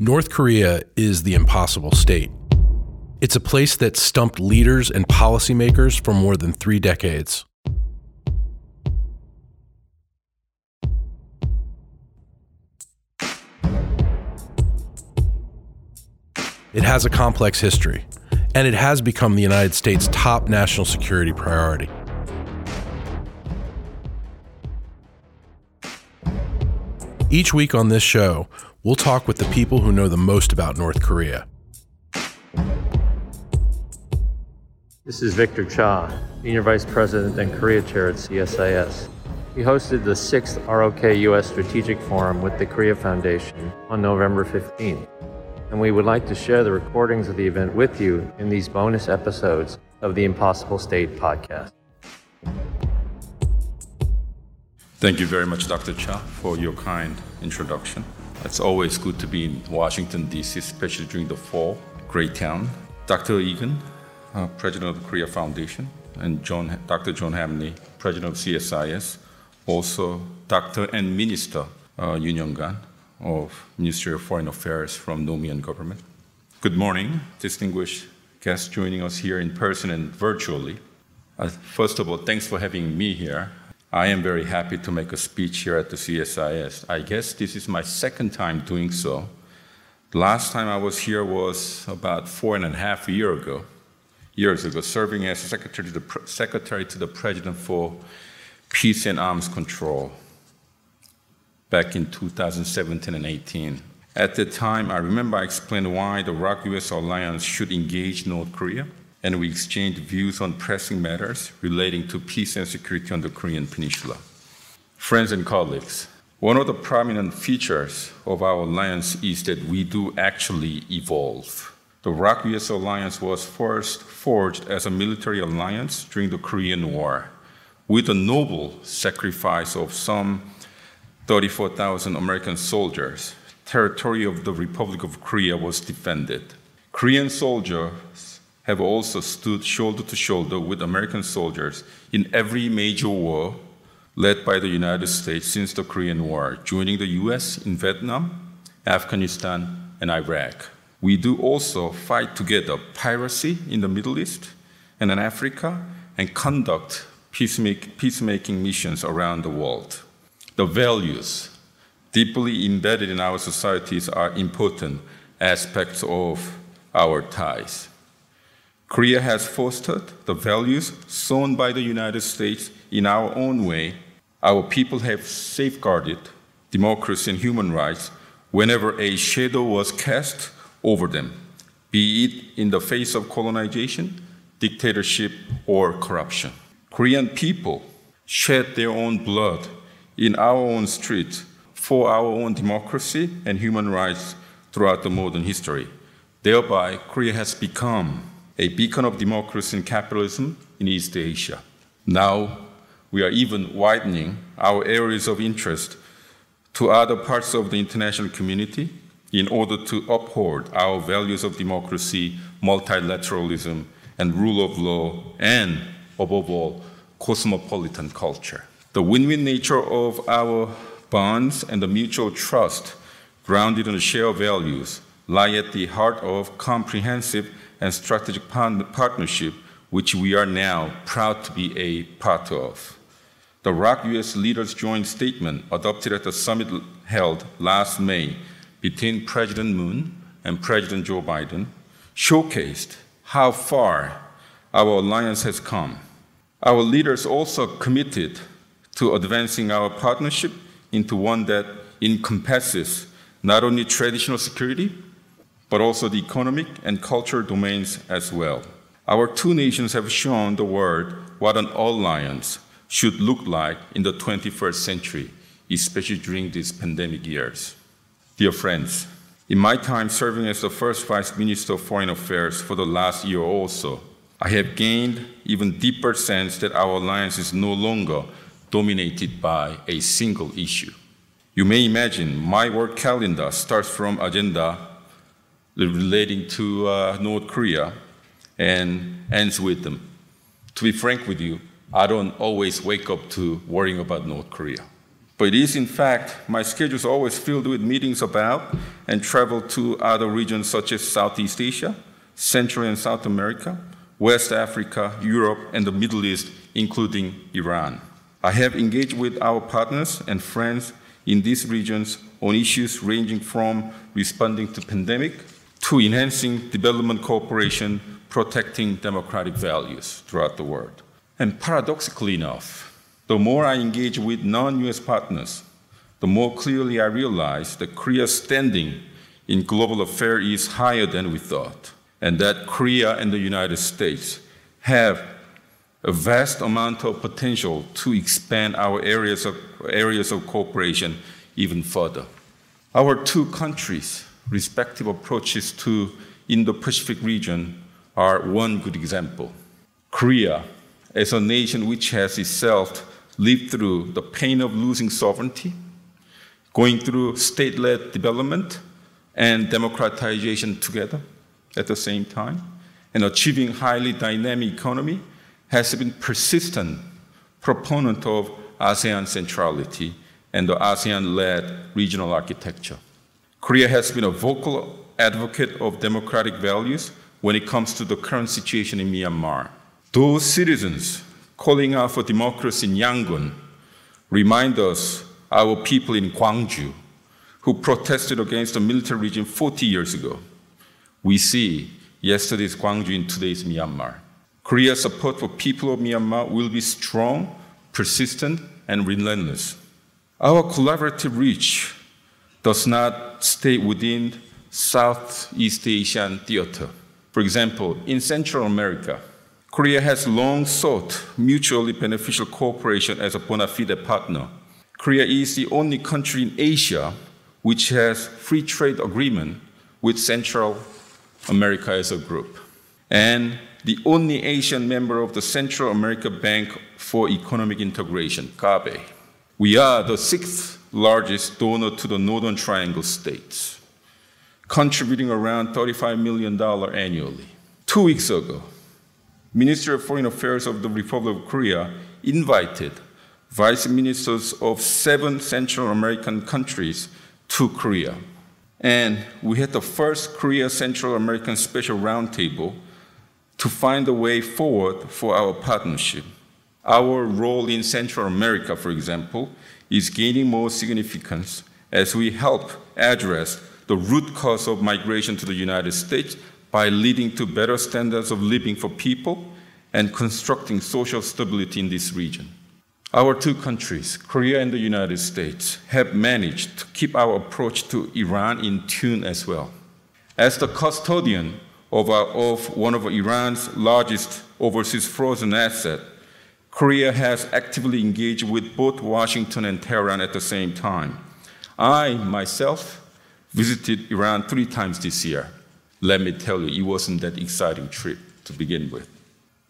North Korea is the impossible state. It's a place that stumped leaders and policymakers for more than three decades. It has a complex history, and it has become the United States' top national security priority. Each week on this show, we'll talk with the people who know the most about North Korea. This is Victor Cha, Senior Vice President and Korea Chair at CSIS. We hosted the sixth ROK US Strategic Forum with the Korea Foundation on November 15th, and we would like to share the recordings of the event with you in these bonus episodes of the Impossible State podcast. Thank you very much, Dr. Cha, for your kind introduction. It's always good to be in Washington, D.C., especially during the fall. Great town. Dr. Egan, uh, President of the Korea Foundation, and John, Dr. John Hamre, President of CSIS, also Dr. and Minister uh, Young-gan of Ministry of Foreign Affairs from Nomian government. Good morning, distinguished guests joining us here in person and virtually. Uh, first of all, thanks for having me here. I am very happy to make a speech here at the CSIS. I guess this is my second time doing so. The last time I was here was about four and a half year ago, years ago, serving as secretary to the, secretary to the president for peace and arms control back in 2017 and 18. At the time, I remember I explained why the ROK US alliance should engage North Korea and we exchanged views on pressing matters relating to peace and security on the Korean Peninsula. Friends and colleagues, one of the prominent features of our alliance is that we do actually evolve. The ROK US alliance was first forged as a military alliance during the Korean War, with a noble sacrifice of some 34,000 American soldiers. Territory of the Republic of Korea was defended. Korean soldiers have also stood shoulder to shoulder with American soldiers in every major war led by the United States since the Korean War, joining the US in Vietnam, Afghanistan, and Iraq. We do also fight together piracy in the Middle East and in Africa and conduct peacemaking missions around the world. The values deeply embedded in our societies are important aspects of our ties. Korea has fostered the values sown by the United States in our own way. Our people have safeguarded democracy and human rights whenever a shadow was cast over them, be it in the face of colonization, dictatorship, or corruption. Korean people shed their own blood in our own streets for our own democracy and human rights throughout the modern history. Thereby, Korea has become a beacon of democracy and capitalism in East Asia. Now, we are even widening our areas of interest to other parts of the international community in order to uphold our values of democracy, multilateralism, and rule of law, and above all, cosmopolitan culture. The win win nature of our bonds and the mutual trust grounded the shared values lie at the heart of comprehensive and strategic partnership, which we are now proud to be a part of. The ROK US Leaders Joint Statement, adopted at the summit held last May between President Moon and President Joe Biden, showcased how far our alliance has come. Our leaders also committed to advancing our partnership into one that encompasses not only traditional security, but also the economic and cultural domains as well. Our two nations have shown the world what an alliance should look like in the 21st century, especially during these pandemic years. Dear friends, in my time serving as the first Vice Minister of Foreign Affairs for the last year also, I have gained even deeper sense that our alliance is no longer dominated by a single issue. You may imagine my work calendar starts from agenda relating to uh, North Korea and ends with them. To be frank with you, I don't always wake up to worrying about North Korea. But it is, in fact, my schedule is always filled with meetings about and travel to other regions such as Southeast Asia, Central and South America, West Africa, Europe, and the Middle East, including Iran. I have engaged with our partners and friends in these regions on issues ranging from responding to pandemic to enhancing development cooperation, protecting democratic values throughout the world. And paradoxically enough, the more I engage with non US partners, the more clearly I realize that Korea's standing in global affairs is higher than we thought, and that Korea and the United States have a vast amount of potential to expand our areas of, areas of cooperation even further. Our two countries' respective approaches to Indo-Pacific region are one good example. Korea, as a nation which has itself lived through the pain of losing sovereignty, going through state-led development and democratization together at the same time, and achieving highly dynamic economy, has been persistent proponent of ASEAN centrality and the ASEAN-led regional architecture. Korea has been a vocal advocate of democratic values when it comes to the current situation in Myanmar. Those citizens calling out for democracy in Yangon remind us our people in Gwangju who protested against the military regime 40 years ago. We see yesterday's Gwangju in today's Myanmar. Korea's support for people of Myanmar will be strong, persistent, and relentless. Our collaborative reach does not stay within Southeast Asian theater. For example, in Central America, Korea has long sought mutually beneficial cooperation as a bona fide partner. Korea is the only country in Asia which has free trade agreement with Central America as a group, and the only Asian member of the Central America Bank for Economic Integration, CABE. We are the sixth largest donor to the Northern Triangle states, contributing around $35 million annually. Two weeks ago, Ministry of Foreign Affairs of the Republic of Korea invited vice ministers of seven Central American countries to Korea. And we had the first Korea Central American Special Roundtable to find a way forward for our partnership. Our role in Central America, for example, is gaining more significance as we help address the root cause of migration to the United States by leading to better standards of living for people and constructing social stability in this region. Our two countries, Korea and the United States, have managed to keep our approach to Iran in tune as well. As the custodian of, our, of one of Iran's largest overseas frozen assets, Korea has actively engaged with both Washington and Tehran at the same time. I myself visited Iran three times this year let me tell you, it wasn't that exciting trip to begin with.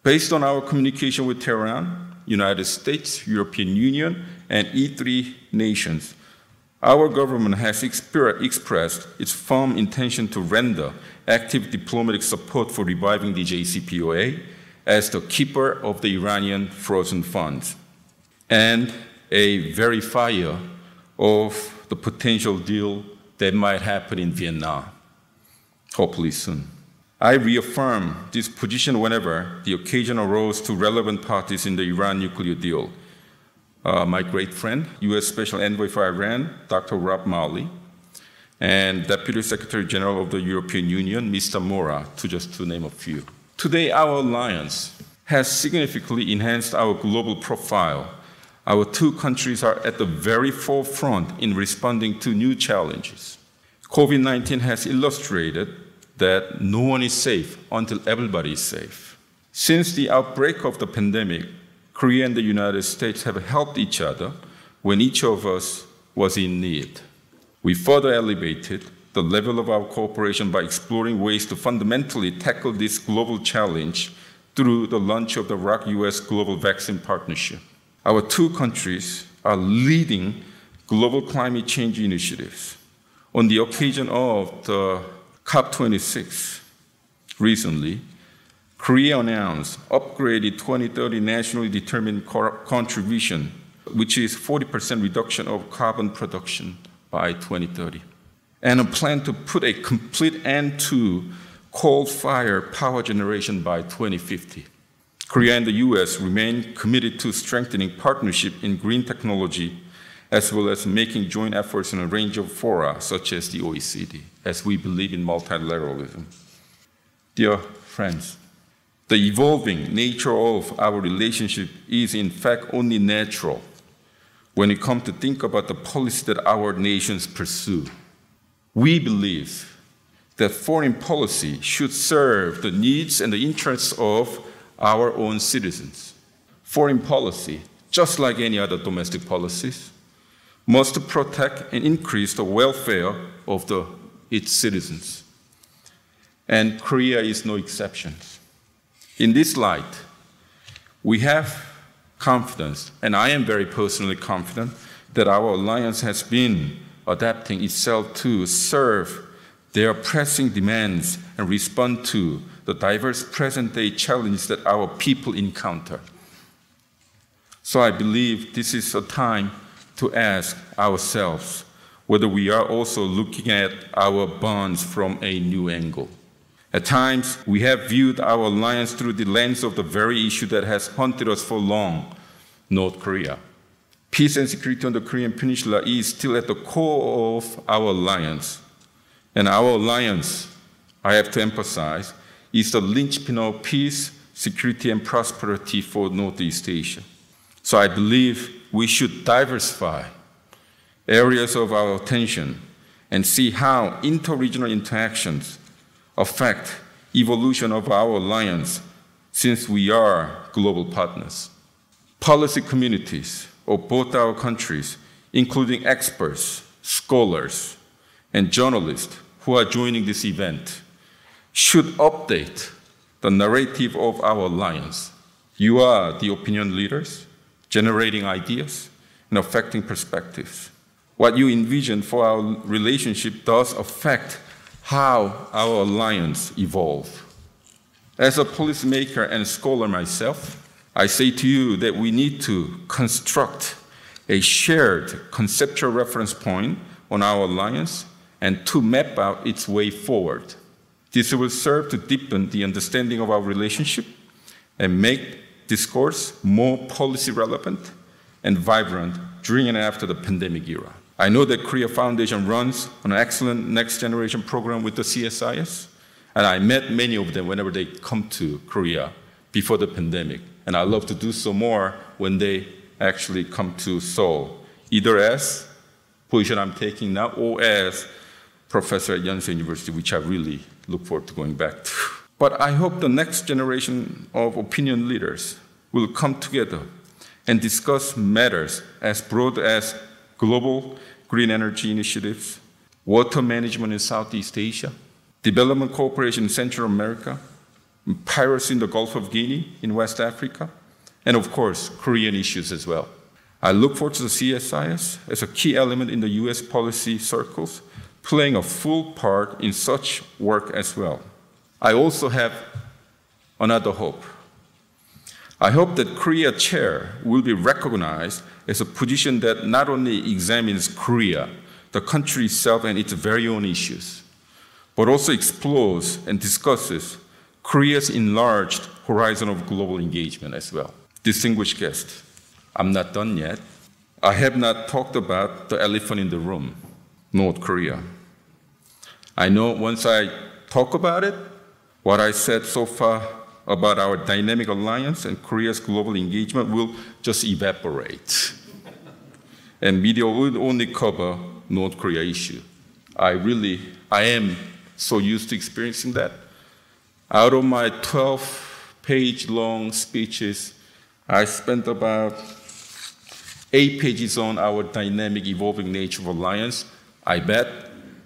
Based on our communication with Tehran, United States, European Union, and E3 nations, our government has expressed its firm intention to render active diplomatic support for reviving the JCPOA as the keeper of the Iranian frozen funds and a verifier of the potential deal that might happen in Vienna hopefully soon. I reaffirm this position whenever the occasion arose to relevant parties in the Iran nuclear deal. Uh, my great friend, U.S. Special Envoy for Iran, Dr. Rob Malley, and Deputy Secretary General of the European Union, Mr. Mora, to just to name a few. Today, our alliance has significantly enhanced our global profile. Our two countries are at the very forefront in responding to new challenges. COVID 19 has illustrated that no one is safe until everybody is safe. Since the outbreak of the pandemic, Korea and the United States have helped each other when each of us was in need. We further elevated the level of our cooperation by exploring ways to fundamentally tackle this global challenge through the launch of the ROK US Global Vaccine Partnership. Our two countries are leading global climate change initiatives. On the occasion of the COP26 recently, Korea announced upgraded 2030 nationally determined contribution which is 40% reduction of carbon production by 2030, and a plan to put a complete end to coal-fired power generation by 2050. Korea and the US remain committed to strengthening partnership in green technology as well as making joint efforts in a range of fora such as the OECD, as we believe in multilateralism. Dear friends, the evolving nature of our relationship is in fact only natural when it comes to think about the policy that our nations pursue. We believe that foreign policy should serve the needs and the interests of our own citizens. Foreign policy, just like any other domestic policies, must protect and increase the welfare of the, its citizens. And Korea is no exception. In this light, we have confidence, and I am very personally confident, that our alliance has been adapting itself to serve their pressing demands and respond to the diverse present day challenges that our people encounter. So I believe this is a time to ask ourselves whether we are also looking at our bonds from a new angle. At times, we have viewed our alliance through the lens of the very issue that has haunted us for long North Korea. Peace and security on the Korean Peninsula is still at the core of our alliance. And our alliance, I have to emphasize, is the linchpin of peace, security, and prosperity for Northeast Asia. So I believe we should diversify areas of our attention and see how interregional interactions affect evolution of our alliance since we are global partners. Policy communities of both our countries, including experts, scholars, and journalists who are joining this event, should update the narrative of our alliance. You are the opinion leaders, generating ideas and affecting perspectives. What you envision for our relationship does affect how our alliance evolves. As a policymaker and scholar myself, I say to you that we need to construct a shared conceptual reference point on our alliance and to map out its way forward. This will serve to deepen the understanding of our relationship and make discourse more policy relevant and vibrant during and after the pandemic era. I know that Korea Foundation runs an excellent next generation program with the CSIS, and I met many of them whenever they come to Korea before the pandemic. And I love to do so more when they actually come to Seoul, either as position I'm taking now or as professor at Yonsei University, which I really look forward to going back to. But I hope the next generation of opinion leaders will come together and discuss matters as broad as global green energy initiatives, water management in Southeast Asia, development cooperation in Central America, piracy in the Gulf of Guinea in West Africa, and of course, Korean issues as well. I look forward to the CSIS as a key element in the US policy circles, playing a full part in such work as well. I also have another hope. I hope that Korea chair will be recognized as a position that not only examines Korea, the country itself and its very own issues, but also explores and discusses Korea's enlarged horizon of global engagement as well. Distinguished guest, I'm not done yet. I have not talked about the elephant in the room, North Korea. I know once I talk about it, what I said so far about our dynamic alliance and Korea's global engagement will just evaporate. and media will only cover North Korea issue. I really, I am so used to experiencing that. Out of my 12 page long speeches, I spent about eight pages on our dynamic, evolving nature of alliance. I bet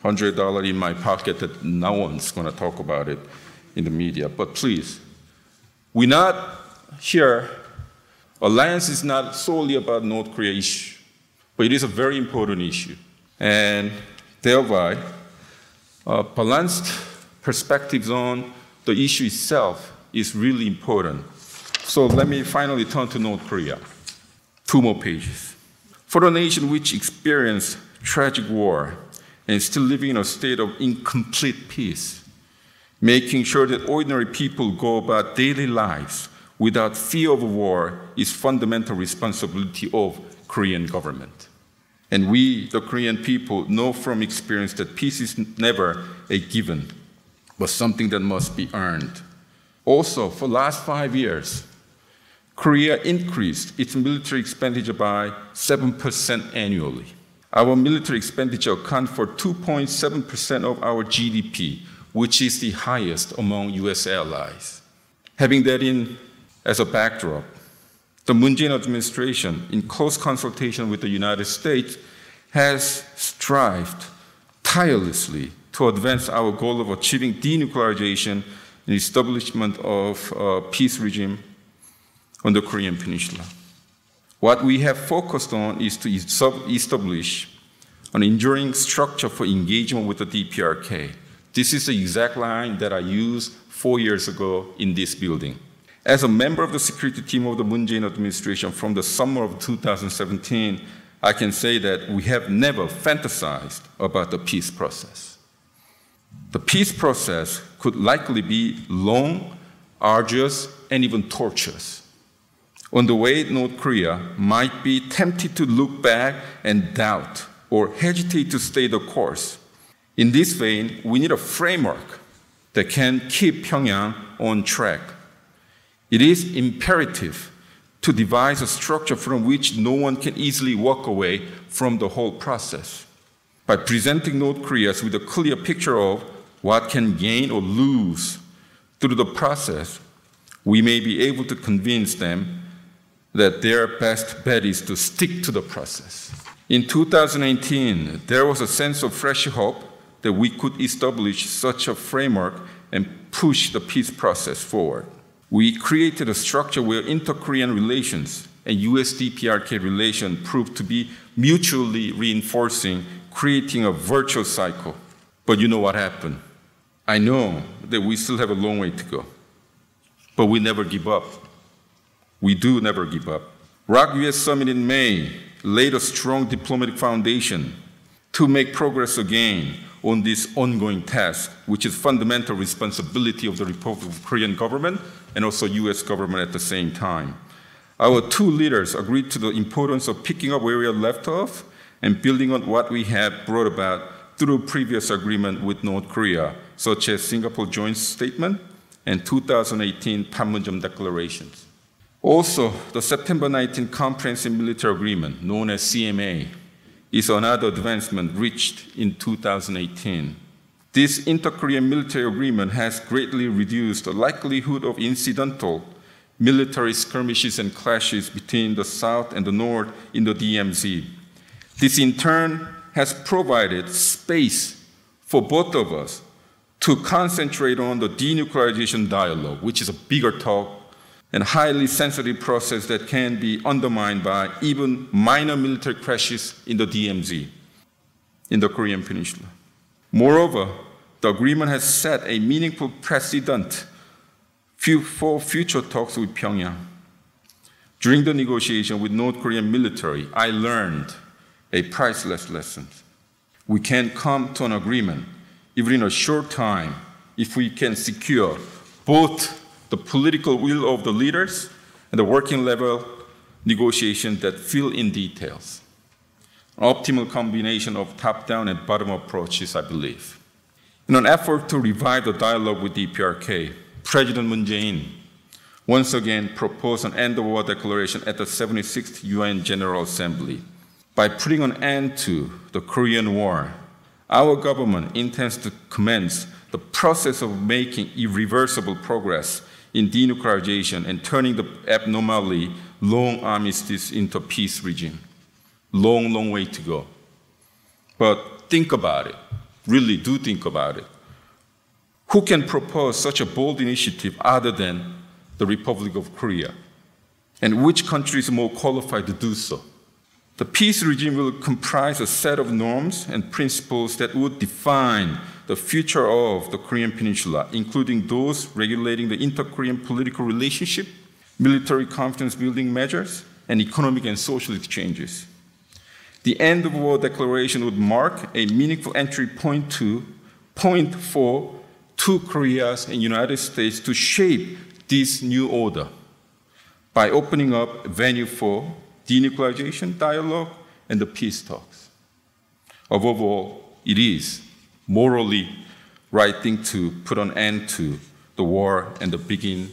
$100 in my pocket that no one's going to talk about it in the media. But please, we're not here, alliance is not solely about North Korea issue, but it is a very important issue. And thereby, uh, balanced perspectives on the issue itself is really important. So let me finally turn to North Korea. Two more pages. For a nation which experienced tragic war and is still living in a state of incomplete peace, making sure that ordinary people go about daily lives without fear of war is fundamental responsibility of Korean government. And we, the Korean people, know from experience that peace is never a given, but something that must be earned. Also, for the last five years, Korea increased its military expenditure by 7% annually. Our military expenditure accounts for 2.7% of our GDP, which is the highest among US allies. Having that in as a backdrop, the Moon Jae-in administration, in close consultation with the United States, has strived tirelessly to advance our goal of achieving denuclearization and establishment of a peace regime on the Korean Peninsula. What we have focused on is to establish an enduring structure for engagement with the DPRK. This is the exact line that I used four years ago in this building. As a member of the security team of the Moon Jae-in administration from the summer of 2017, I can say that we have never fantasized about the peace process. The peace process could likely be long, arduous, and even torturous. On the way, North Korea might be tempted to look back and doubt or hesitate to stay the course. In this vein, we need a framework that can keep Pyongyang on track it is imperative to devise a structure from which no one can easily walk away from the whole process. By presenting North Korea with a clear picture of what can gain or lose through the process, we may be able to convince them that their best bet is to stick to the process. In 2018, there was a sense of fresh hope that we could establish such a framework and push the peace process forward we created a structure where inter-Korean relations and US-DPRK relation proved to be mutually reinforcing, creating a virtuous cycle. But you know what happened? I know that we still have a long way to go, but we never give up. We do never give up. ROK US Summit in May laid a strong diplomatic foundation to make progress again on this ongoing task, which is fundamental responsibility of the Republic of Korean government and also US government at the same time. Our two leaders agreed to the importance of picking up where we are left off and building on what we have brought about through previous agreement with North Korea, such as Singapore Joint Statement and 2018 Panmunjom declarations. Also, the September 19 Comprehensive Military Agreement, known as CMA, is another advancement reached in 2018. This inter-Korean military agreement has greatly reduced the likelihood of incidental military skirmishes and clashes between the South and the North in the DMZ. This in turn has provided space for both of us to concentrate on the denuclearization dialogue, which is a bigger talk and highly sensitive process that can be undermined by even minor military crashes in the DMZ, in the Korean Peninsula. Moreover, the agreement has set a meaningful precedent for future talks with Pyongyang. During the negotiation with North Korean military, I learned a priceless lesson. We can come to an agreement, even in a short time, if we can secure both the political will of the leaders and the working level negotiation that fill in details An optimal combination of top-down and bottom-up approaches, I believe. In an effort to revive the dialogue with DPRK, President Moon Jae-in once again proposed an end-of-war declaration at the 76th UN General Assembly. By putting an end to the Korean War, our government intends to commence the process of making irreversible progress in denuclearization and turning the abnormally long armistice into a peace regime long, long way to go. But think about it. Really do think about it. Who can propose such a bold initiative other than the Republic of Korea? And which country is more qualified to do so? The peace regime will comprise a set of norms and principles that would define the future of the Korean Peninsula, including those regulating the inter Korean political relationship, military confidence building measures, and economic and social exchanges. The end of war declaration would mark a meaningful entry point to point for two Koreas and United States to shape this new order by opening up a venue for denuclearization dialogue and the peace talks. Above all, it is morally right thing to put an end to the war and to begin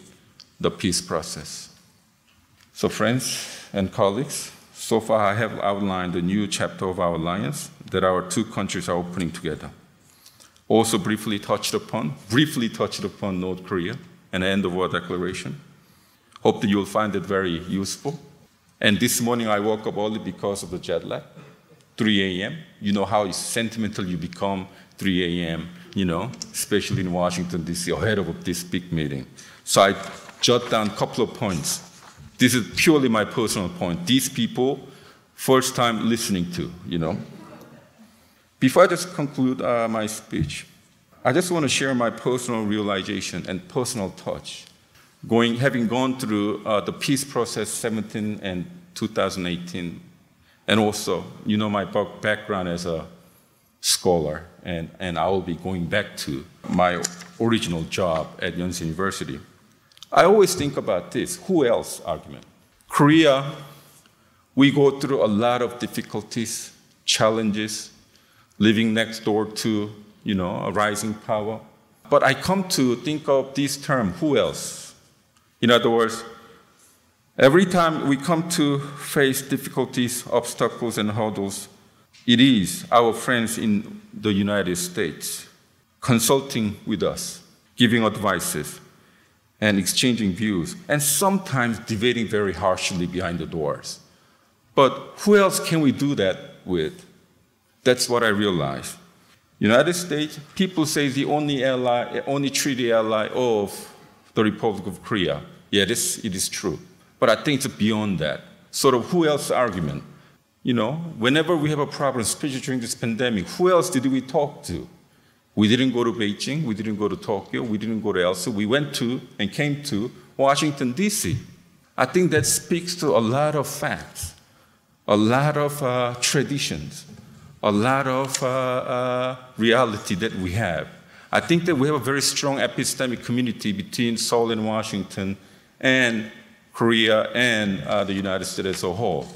the peace process. So, friends and colleagues, so far I have outlined the new chapter of our alliance that our two countries are opening together. Also briefly touched upon, briefly touched upon North Korea and the end of war declaration. Hope that you'll find it very useful. And this morning I woke up early because of the jet lag, 3 a.m. You know how sentimental you become 3 a.m., you know, especially in Washington, D.C., ahead of this big meeting. So I jot down a couple of points. This is purely my personal point. These people, first time listening to, you know. Before I just conclude uh, my speech, I just want to share my personal realization and personal touch going, having gone through uh, the peace process 17 and 2018, and also, you know, my background as a scholar, and, and I will be going back to my original job at Yonsei University. I always think about this who else argument. Korea, we go through a lot of difficulties, challenges, living next door to, you know, a rising power. But I come to think of this term, who else? In other words, every time we come to face difficulties, obstacles, and hurdles, it is our friends in the United States consulting with us, giving advices, and exchanging views, and sometimes debating very harshly behind the doors. But who else can we do that with? That's what I realized. United States, people say the only ally, only treaty ally of the Republic of Korea. Yeah, this, it is true. But I think it's beyond that. Sort of who else argument? You know, whenever we have a problem, especially during this pandemic, who else did we talk to? We didn't go to Beijing, we didn't go to Tokyo, we didn't go to Elsa, we went to and came to Washington, D.C. I think that speaks to a lot of facts, a lot of uh, traditions, a lot of uh, uh, reality that we have. I think that we have a very strong epistemic community between Seoul and Washington and Korea and uh, the United States as a whole.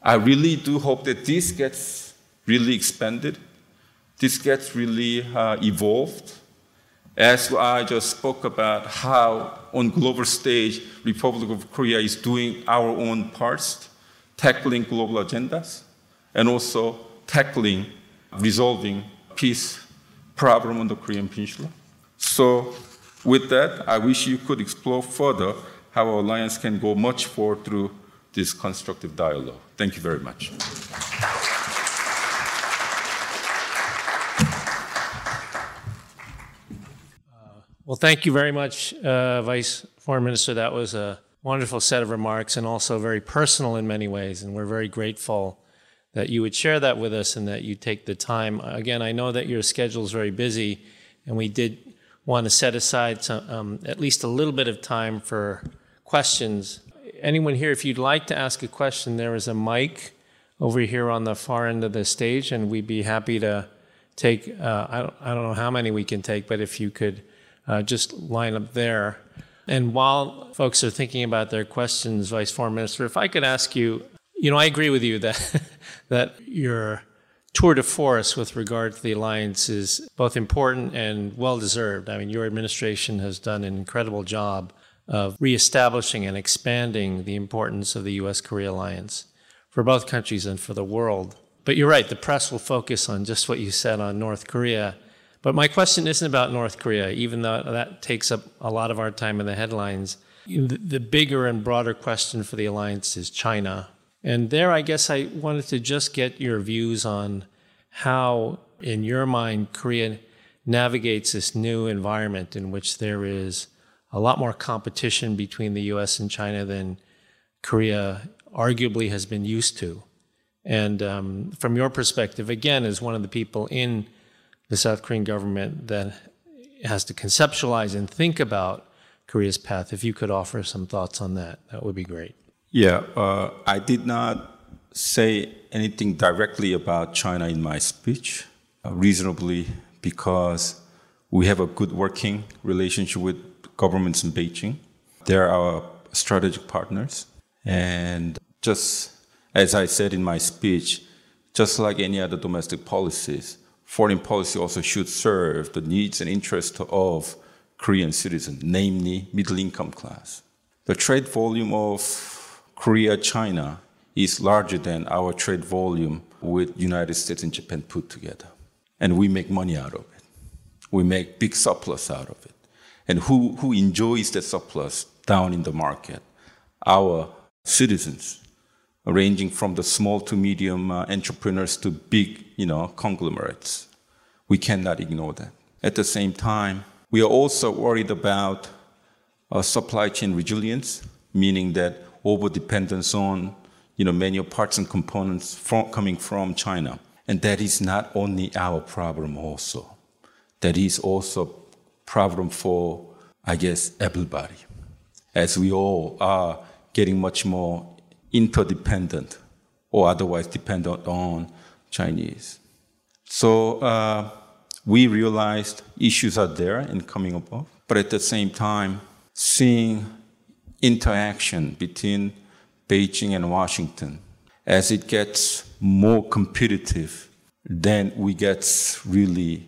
I really do hope that this gets really expanded, this gets really uh, evolved. As I just spoke about how on global stage, Republic of Korea is doing our own parts, tackling global agendas, and also tackling, resolving peace problem on the Korean Peninsula. So, with that, I wish you could explore further how our alliance can go much further through this constructive dialogue. Thank you very much. Well, thank you very much, uh, Vice Foreign Minister. That was a wonderful set of remarks and also very personal in many ways. And we're very grateful that you would share that with us and that you take the time. Again, I know that your schedule is very busy, and we did want to set aside some, um, at least a little bit of time for questions. Anyone here, if you'd like to ask a question, there is a mic over here on the far end of the stage, and we'd be happy to take, uh, I, don't, I don't know how many we can take, but if you could uh, just line up there. And while folks are thinking about their questions, Vice Foreign Minister, if I could ask you, you know, I agree with you that that your tour de force with regard to the alliance is both important and well deserved. I mean, your administration has done an incredible job of reestablishing and expanding the importance of the U.S. Korea alliance for both countries and for the world. But you're right, the press will focus on just what you said on North Korea. But my question isn't about North Korea, even though that takes up a lot of our time in the headlines. The bigger and broader question for the alliance is China. And there, I guess I wanted to just get your views on how, in your mind, Korea navigates this new environment in which there is a lot more competition between the US and China than Korea arguably has been used to. And um, from your perspective, again, as one of the people in the South Korean government that has to conceptualize and think about Korea's path, if you could offer some thoughts on that, that would be great. Yeah, uh, I did not say anything directly about China in my speech, uh, reasonably, because we have a good working relationship with governments in Beijing. They're our strategic partners. And just as I said in my speech, just like any other domestic policies, foreign policy also should serve the needs and interests of Korean citizens, namely middle income class. The trade volume of Korea China is larger than our trade volume with United States and Japan put together. And we make money out of it. We make big surplus out of it. And who, who enjoys that surplus down in the market? Our citizens, ranging from the small to medium uh, entrepreneurs to big, you know, conglomerates. We cannot ignore that. At the same time, we are also worried about uh, supply chain resilience, meaning that over dependence on you know, many parts and components from, coming from China. And that is not only our problem also. That is also problem for, I guess, everybody. As we all are getting much more interdependent or otherwise dependent on Chinese. So uh, we realized issues are there and coming above, but at the same time, seeing interaction between Beijing and Washington, as it gets more competitive, then we get really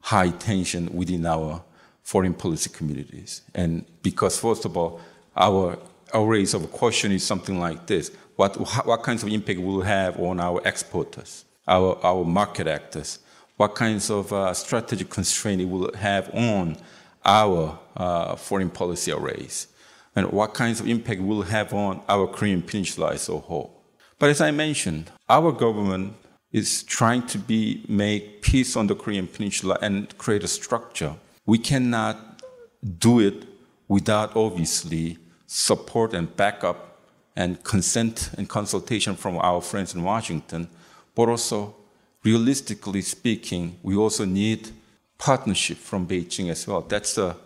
high tension within our foreign policy communities. And because, first of all, our, our raise of question is something like this. What, what kinds of impact will have on our exporters, our, our market actors? What kinds of uh, strategic constraint it will have on our uh, foreign policy arrays? And what kinds of impact will have on our Korean peninsula as a whole. But as I mentioned, our government is trying to be make peace on the Korean peninsula and create a structure. We cannot do it without obviously support and backup and consent and consultation from our friends in Washington, but also realistically speaking, we also need partnership from Beijing as well. That's a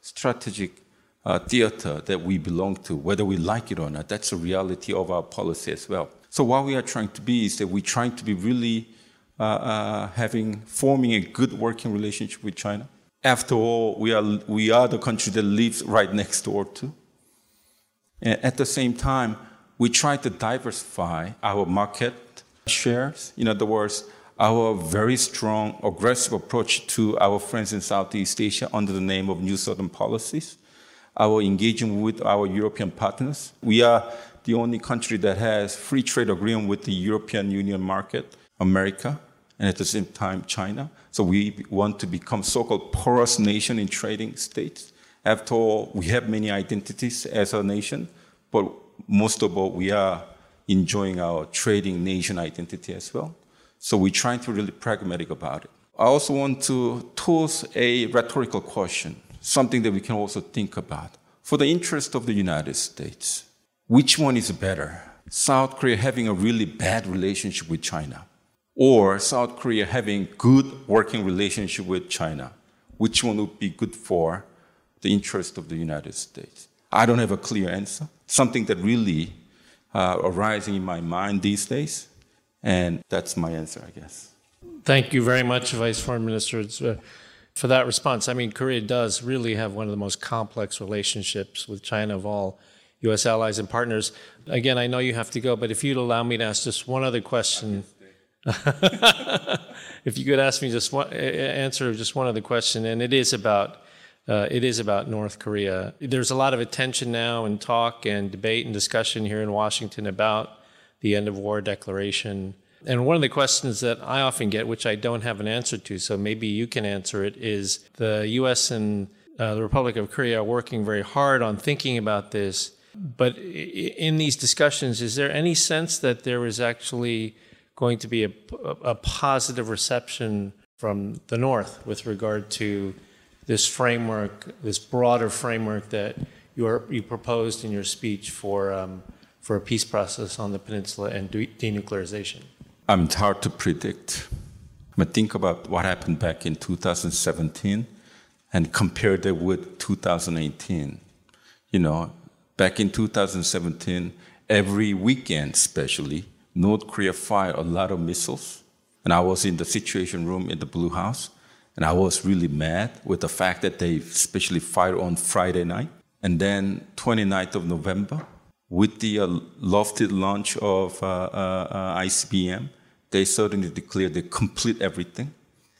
strategic uh, theater that we belong to, whether we like it or not. That's a reality of our policy as well. So what we are trying to be is that we're trying to be really uh, uh, having forming a good working relationship with China. After all, we are we are the country that lives right next door to. And at the same time, we try to diversify our market shares. In other words, our very strong, aggressive approach to our friends in Southeast Asia under the name of New Southern Policies our engagement with our European partners. We are the only country that has free trade agreement with the European Union market, America, and at the same time China. So we want to become so-called porous nation in trading states. After all, we have many identities as a nation, but most of all, we are enjoying our trading nation identity as well. So we're trying to be really pragmatic about it. I also want to toss a rhetorical question something that we can also think about. For the interest of the United States, which one is better? South Korea having a really bad relationship with China, or South Korea having good working relationship with China? Which one would be good for the interest of the United States? I don't have a clear answer. Something that really uh, arising in my mind these days, and that's my answer, I guess. Thank you very much, Vice Foreign Minister. For that response. I mean, Korea does really have one of the most complex relationships with China of all U.S. allies and partners. Again, I know you have to go, but if you'd allow me to ask just one other question. if you could ask me just one, answer just one other question, and it is about uh, it is about North Korea. There's a lot of attention now and talk and debate and discussion here in Washington about the end of war declaration. And one of the questions that I often get, which I don't have an answer to, so maybe you can answer it, is the US and uh, the Republic of Korea are working very hard on thinking about this. But in these discussions, is there any sense that there is actually going to be a, a positive reception from the North with regard to this framework, this broader framework that you, you proposed in your speech for, um, for a peace process on the peninsula and denuclearization? Um, it's hard to predict. But think about what happened back in 2017 and compare that with 2018. You know, back in 2017, every weekend, especially, North Korea fired a lot of missiles, and I was in the Situation Room in the Blue House, and I was really mad with the fact that they especially fired on Friday night. And then 29th of November, with the uh, lofty launch of uh, uh, uh ICBM, they suddenly declare they complete everything.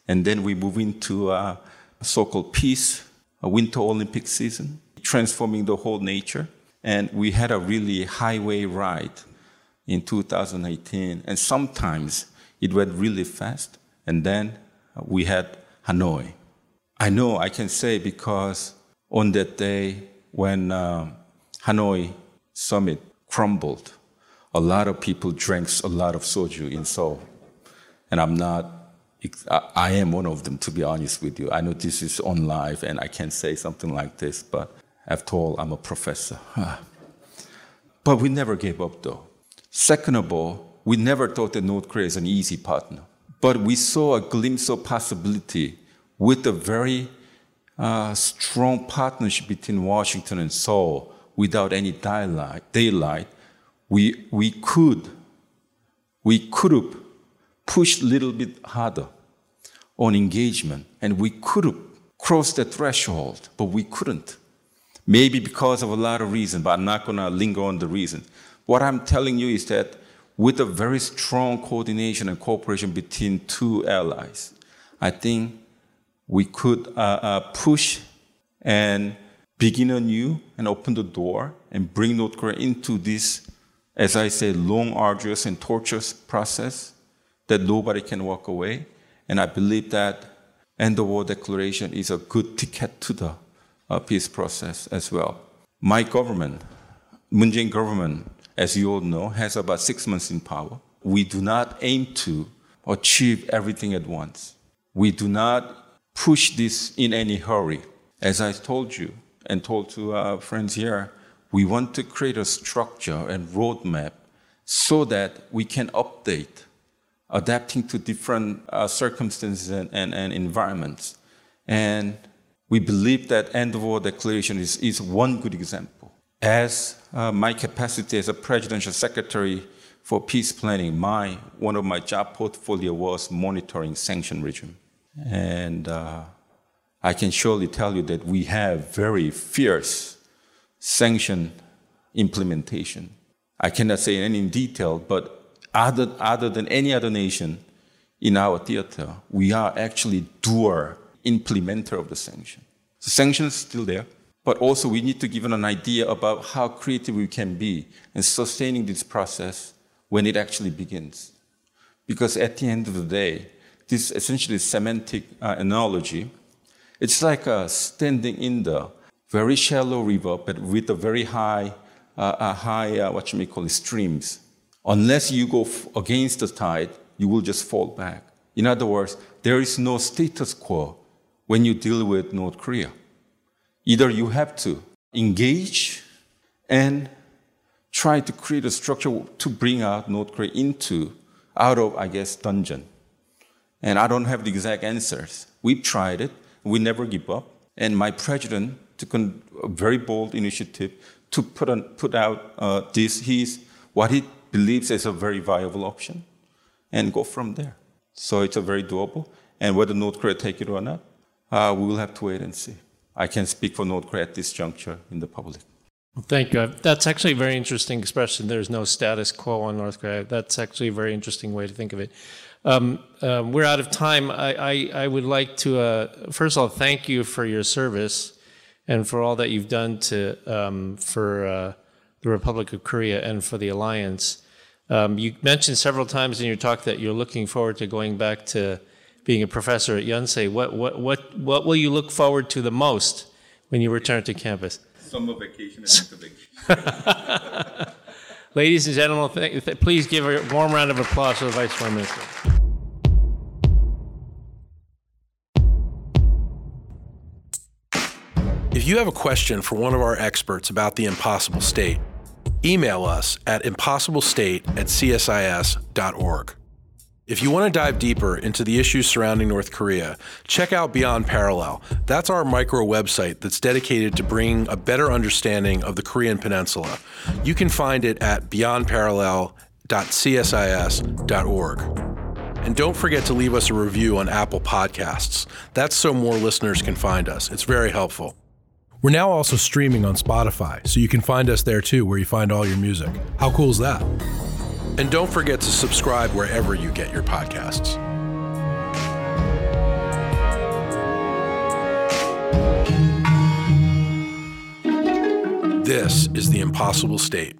And then we move into a so-called peace, a Winter Olympic season, transforming the whole nature. And we had a really highway ride in 2018. And sometimes it went really fast. And then we had Hanoi. I know I can say because on that day when uh, Hanoi summit crumbled, a lot of people drank a lot of soju in Seoul. And I'm not, I am one of them, to be honest with you. I know this is on live and I can't say something like this, but after all, I'm a professor. but we never gave up, though. Second of all, we never thought that North Korea is an easy partner. But we saw a glimpse of possibility with a very uh, strong partnership between Washington and Seoul without any daylight we, we could, we could have pushed a little bit harder on engagement and we could have crossed the threshold, but we couldn't. Maybe because of a lot of reasons, but I'm not going to linger on the reason. What I'm telling you is that with a very strong coordination and cooperation between two allies, I think we could uh, uh, push and begin anew and open the door and bring North Korea into this, as I say, long, arduous, and torturous process that nobody can walk away. And I believe that end of war declaration is a good ticket to the uh, peace process as well. My government, Moon Jae-in government, as you all know, has about six months in power. We do not aim to achieve everything at once. We do not push this in any hurry. As I told you and told to our friends here, we want to create a structure and roadmap so that we can update, adapting to different uh, circumstances and, and, and, environments. And we believe that end of war declaration is, is one good example as uh, my capacity as a presidential secretary for peace planning, my one of my job portfolio was monitoring sanction regime, and uh, I can surely tell you that we have very fierce sanction implementation. I cannot say any in detail, but other, other than any other nation in our theater, we are actually doer implementer of the sanction. The sanctions still there but also we need to give an idea about how creative we can be in sustaining this process when it actually begins. Because at the end of the day, this essentially semantic uh, analogy, it's like uh, standing in the very shallow river, but with a very high, uh, a high uh, what you may call it, streams. Unless you go against the tide, you will just fall back. In other words, there is no status quo when you deal with North Korea. Either you have to engage and try to create a structure to bring out North Korea into, out of, I guess, dungeon. And I don't have the exact answers. We've tried it. We never give up. And my president took a very bold initiative to put, on, put out uh, this, he's, what he believes is a very viable option and go from there. So it's a very doable. And whether North Korea take it or not, uh, we will have to wait and see. I can speak for North Korea at this juncture in the public. Thank you. That's actually a very interesting expression. There's no status quo on North Korea. That's actually a very interesting way to think of it. Um, um, we're out of time. I, I, I would like to, uh, first of all, thank you for your service and for all that you've done to um, for uh, the Republic of Korea and for the alliance. Um, you mentioned several times in your talk that you're looking forward to going back to being a professor at Yonsei, what, what, what, what will you look forward to the most when you return to campus? Summer vacation and winter vacation. Ladies and gentlemen, please give a warm round of applause to the Vice Prime Minister. If you have a question for one of our experts about the impossible state, email us at impossiblestate at csis.org. If you want to dive deeper into the issues surrounding North Korea, check out Beyond Parallel. That's our micro website that's dedicated to bringing a better understanding of the Korean Peninsula. You can find it at beyondparallel.csis.org. And don't forget to leave us a review on Apple Podcasts. That's so more listeners can find us. It's very helpful. We're now also streaming on Spotify, so you can find us there too, where you find all your music. How cool is that? And don't forget to subscribe wherever you get your podcasts. This is The Impossible State.